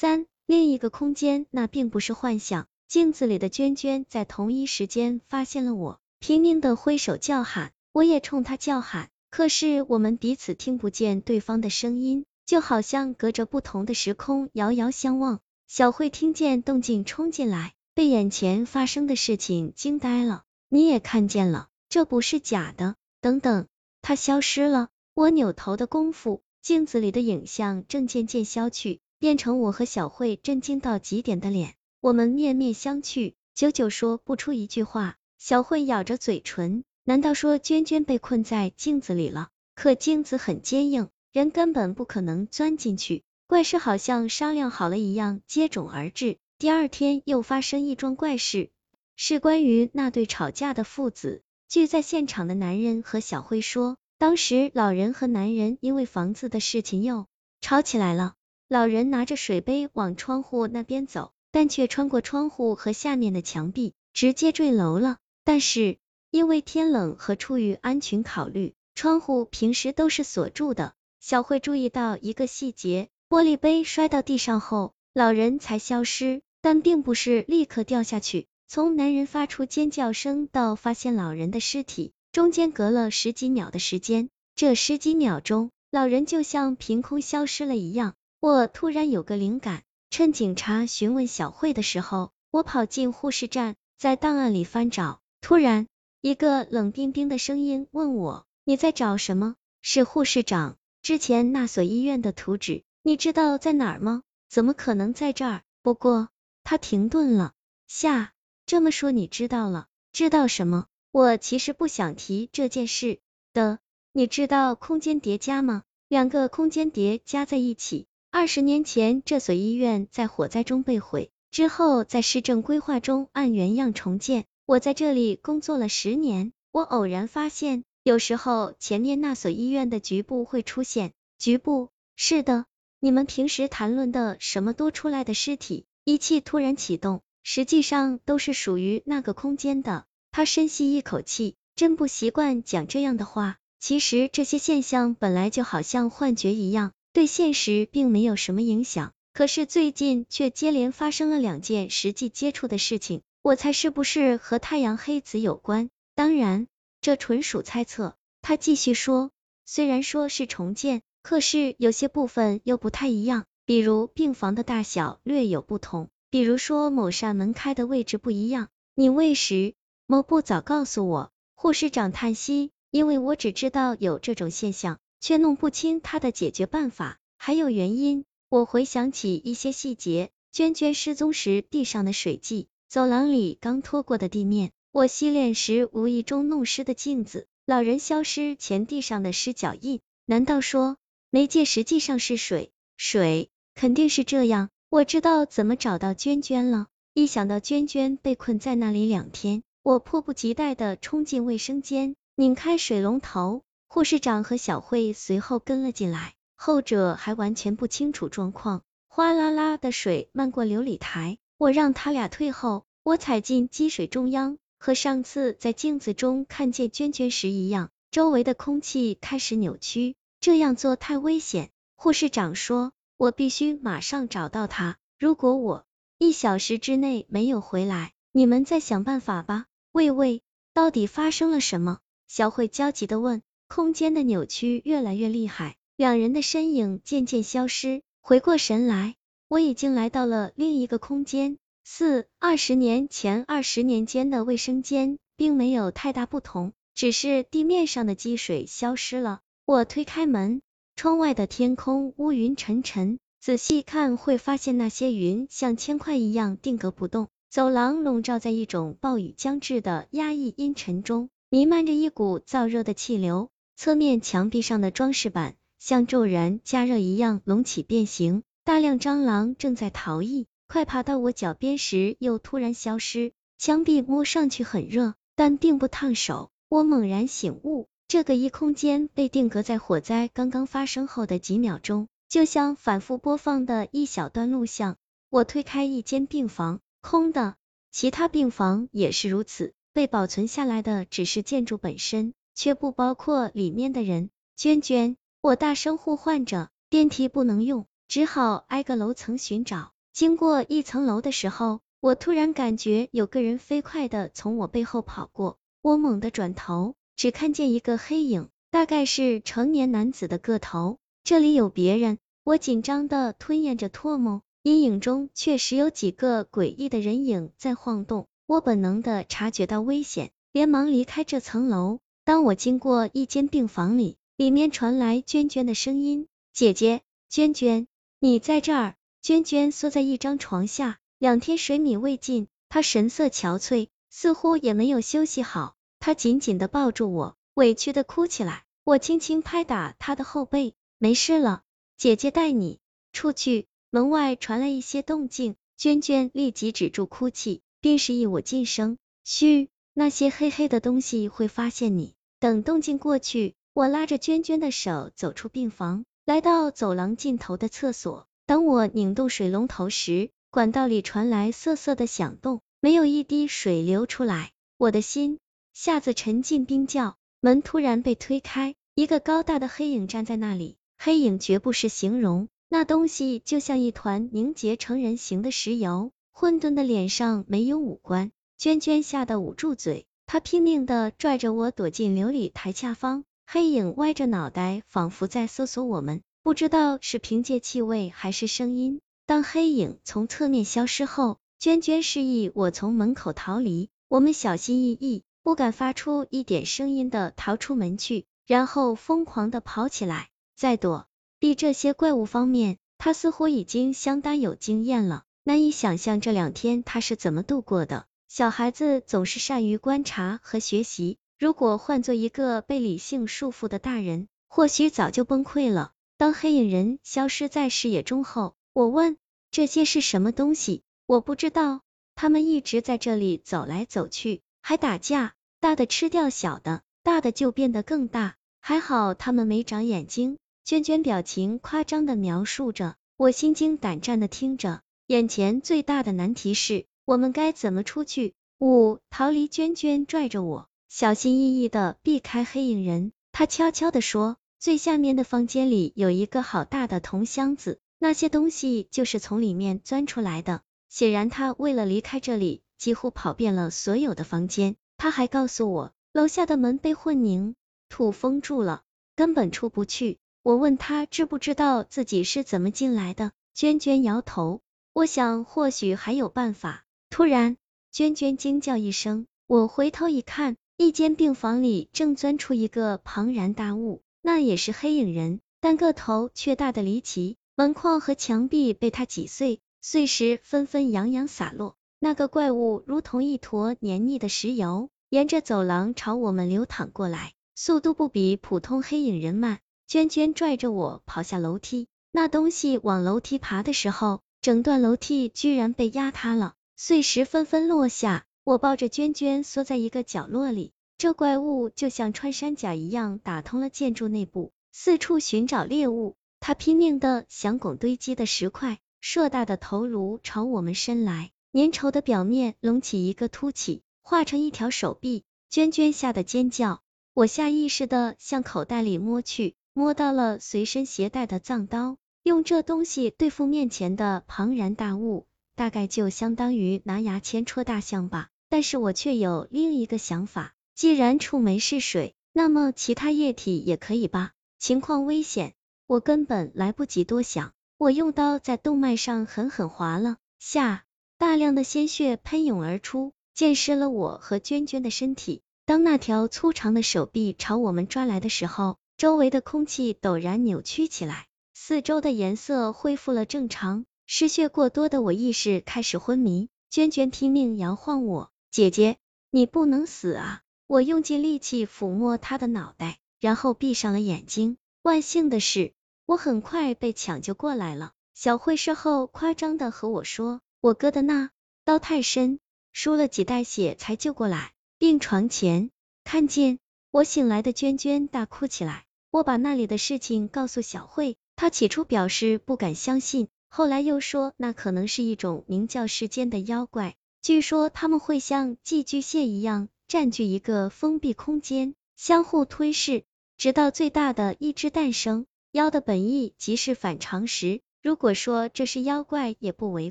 三，另一个空间，那并不是幻想。镜子里的娟娟在同一时间发现了我，拼命的挥手叫喊，我也冲她叫喊。可是我们彼此听不见对方的声音，就好像隔着不同的时空遥遥相望。小慧听见动静冲进来，被眼前发生的事情惊呆了。你也看见了，这不是假的。等等，他消失了。我扭头的功夫，镜子里的影像正渐渐消去，变成我和小慧震惊到极点的脸。我们面面相觑，久久说不出一句话。小慧咬着嘴唇。难道说娟娟被困在镜子里了？可镜子很坚硬，人根本不可能钻进去。怪事好像商量好了一样，接踵而至。第二天又发生一桩怪事，是关于那对吵架的父子。据在现场的男人和小慧说，当时老人和男人因为房子的事情又吵起来了。老人拿着水杯往窗户那边走，但却穿过窗户和下面的墙壁，直接坠楼了。但是。因为天冷和出于安全考虑，窗户平时都是锁住的。小慧注意到一个细节，玻璃杯摔到地上后，老人才消失，但并不是立刻掉下去。从男人发出尖叫声到发现老人的尸体，中间隔了十几秒的时间。这十几秒钟，老人就像凭空消失了一样。我突然有个灵感，趁警察询问小慧的时候，我跑进护士站，在档案里翻找。突然。一个冷冰冰的声音问我：“你在找什么？”是护士长，之前那所医院的图纸，你知道在哪儿吗？怎么可能在这儿？不过，他停顿了，下，这么说你知道了？知道什么？我其实不想提这件事的。你知道空间叠加吗？两个空间叠加在一起。二十年前，这所医院在火灾中被毁，之后在市政规划中按原样重建。我在这里工作了十年，我偶然发现，有时候前面那所医院的局部会出现局部。是的，你们平时谈论的什么多出来的尸体，仪器突然启动，实际上都是属于那个空间的。他深吸一口气，真不习惯讲这样的话。其实这些现象本来就好像幻觉一样，对现实并没有什么影响。可是最近却接连发生了两件实际接触的事情。我猜是不是和太阳黑子有关？当然，这纯属猜测。他继续说，虽然说是重建，可是有些部分又不太一样，比如病房的大小略有不同，比如说某扇门开的位置不一样。你为时某不早告诉我。护士长叹息，因为我只知道有这种现象，却弄不清他的解决办法，还有原因。我回想起一些细节，娟娟失踪时地上的水迹。走廊里刚拖过的地面，我洗脸时无意中弄湿的镜子，老人消失前地上的湿脚印。难道说媒介实际上是水？水肯定是这样。我知道怎么找到娟娟了。一想到娟娟被困在那里两天，我迫不及待的冲进卫生间，拧开水龙头。护士长和小慧随后跟了进来，后者还完全不清楚状况。哗啦啦的水漫过琉璃台。我让他俩退后，我踩进积水中央，和上次在镜子中看见娟娟时一样，周围的空气开始扭曲，这样做太危险。护士长说，我必须马上找到他，如果我一小时之内没有回来，你们再想办法吧。喂喂，到底发生了什么？小慧焦急的问。空间的扭曲越来越厉害，两人的身影渐渐消失，回过神来。我已经来到了另一个空间。四二十年前，二十年间的卫生间并没有太大不同，只是地面上的积水消失了。我推开门，窗外的天空乌云沉沉，仔细看会发现那些云像铅块一样定格不动。走廊笼罩在一种暴雨将至的压抑阴沉中，弥漫着一股燥热的气流。侧面墙壁上的装饰板像骤然加热一样隆起变形。大量蟑螂正在逃逸，快爬到我脚边时又突然消失。墙壁摸上去很热，但并不烫手。我猛然醒悟，这个异空间被定格在火灾刚刚发生后的几秒钟，就像反复播放的一小段录像。我推开一间病房，空的，其他病房也是如此。被保存下来的只是建筑本身，却不包括里面的人。娟娟，我大声呼唤着，电梯不能用。只好挨个楼层寻找。经过一层楼的时候，我突然感觉有个人飞快的从我背后跑过，我猛地转头，只看见一个黑影，大概是成年男子的个头。这里有别人，我紧张的吞咽着唾沫，阴影中确实有几个诡异的人影在晃动。我本能的察觉到危险，连忙离开这层楼。当我经过一间病房里，里面传来娟娟的声音：“姐姐，娟娟，你在这儿。”娟娟缩在一张床下，两天水米未进，她神色憔悴，似乎也没有休息好。她紧紧的抱住我，委屈的哭起来。我轻轻拍打她的后背，没事了，姐姐带你出去。门外传来一些动静，娟娟立即止住哭泣，并示意我噤声。嘘，那些黑黑的东西会发现你。等动静过去，我拉着娟娟的手走出病房，来到走廊尽头的厕所。当我拧动水龙头时，管道里传来瑟瑟的响动，没有一滴水流出来，我的心下子沉进冰窖。门突然被推开，一个高大的黑影站在那里，黑影绝不是形容，那东西就像一团凝结成人形的石油，混沌的脸上没有五官。娟娟吓得捂住嘴，他拼命的拽着我躲进琉璃台下方，黑影歪着脑袋，仿佛在搜索我们。不知道是凭借气味还是声音，当黑影从侧面消失后，娟娟示意我从门口逃离。我们小心翼翼，不敢发出一点声音的逃出门去，然后疯狂的跑起来。在躲避这些怪物方面，他似乎已经相当有经验了。难以想象这两天他是怎么度过的。小孩子总是善于观察和学习，如果换做一个被理性束缚的大人，或许早就崩溃了。当黑影人消失在视野中后，我问这些是什么东西？我不知道，他们一直在这里走来走去，还打架，大的吃掉小的，大的就变得更大。还好他们没长眼睛。娟娟表情夸张的描述着，我心惊胆战的听着。眼前最大的难题是，我们该怎么出去？五，逃离。娟娟拽着我，小心翼翼的避开黑影人，她悄悄的说。最下面的房间里有一个好大的铜箱子，那些东西就是从里面钻出来的。显然他为了离开这里，几乎跑遍了所有的房间。他还告诉我，楼下的门被混凝土封住了，根本出不去。我问他知不知道自己是怎么进来的，娟娟摇头。我想或许还有办法。突然，娟娟惊叫一声，我回头一看，一间病房里正钻出一个庞然大物。那也是黑影人，但个头却大的离奇，门框和墙壁被他挤碎，碎石纷纷洋洋洒落。那个怪物如同一坨黏腻的石油，沿着走廊朝我们流淌过来，速度不比普通黑影人慢。娟娟拽着我跑下楼梯，那东西往楼梯爬的时候，整段楼梯居然被压塌了，碎石纷纷落下。我抱着娟娟缩在一个角落里。这怪物就像穿山甲一样，打通了建筑内部，四处寻找猎物。它拼命的想拱堆积的石块，硕大的头颅朝我们伸来，粘稠的表面隆起一个凸起，化成一条手臂。娟娟吓得尖叫，我下意识的向口袋里摸去，摸到了随身携带的藏刀。用这东西对付面前的庞然大物，大概就相当于拿牙签戳大象吧。但是我却有另一个想法。既然触媒是水，那么其他液体也可以吧？情况危险，我根本来不及多想，我用刀在动脉上狠狠划了下，大量的鲜血喷涌而出，溅湿了我和娟娟的身体。当那条粗长的手臂朝我们抓来的时候，周围的空气陡然扭曲起来，四周的颜色恢复了正常。失血过多的我意识开始昏迷，娟娟拼命摇晃我，姐姐，你不能死啊！我用尽力气抚摸她的脑袋，然后闭上了眼睛。万幸的是，我很快被抢救过来了。小慧事后夸张的和我说，我哥的那刀太深，输了几袋血才救过来。病床前，看见我醒来的娟娟大哭起来。我把那里的事情告诉小慧，她起初表示不敢相信，后来又说那可能是一种名叫世间的妖怪，据说他们会像寄居蟹一样。占据一个封闭空间，相互吞噬，直到最大的一只诞生。妖的本意即是反常时，如果说这是妖怪也不为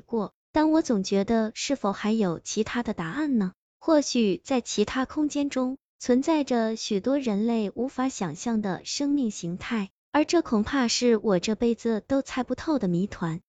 过，但我总觉得是否还有其他的答案呢？或许在其他空间中存在着许多人类无法想象的生命形态，而这恐怕是我这辈子都猜不透的谜团。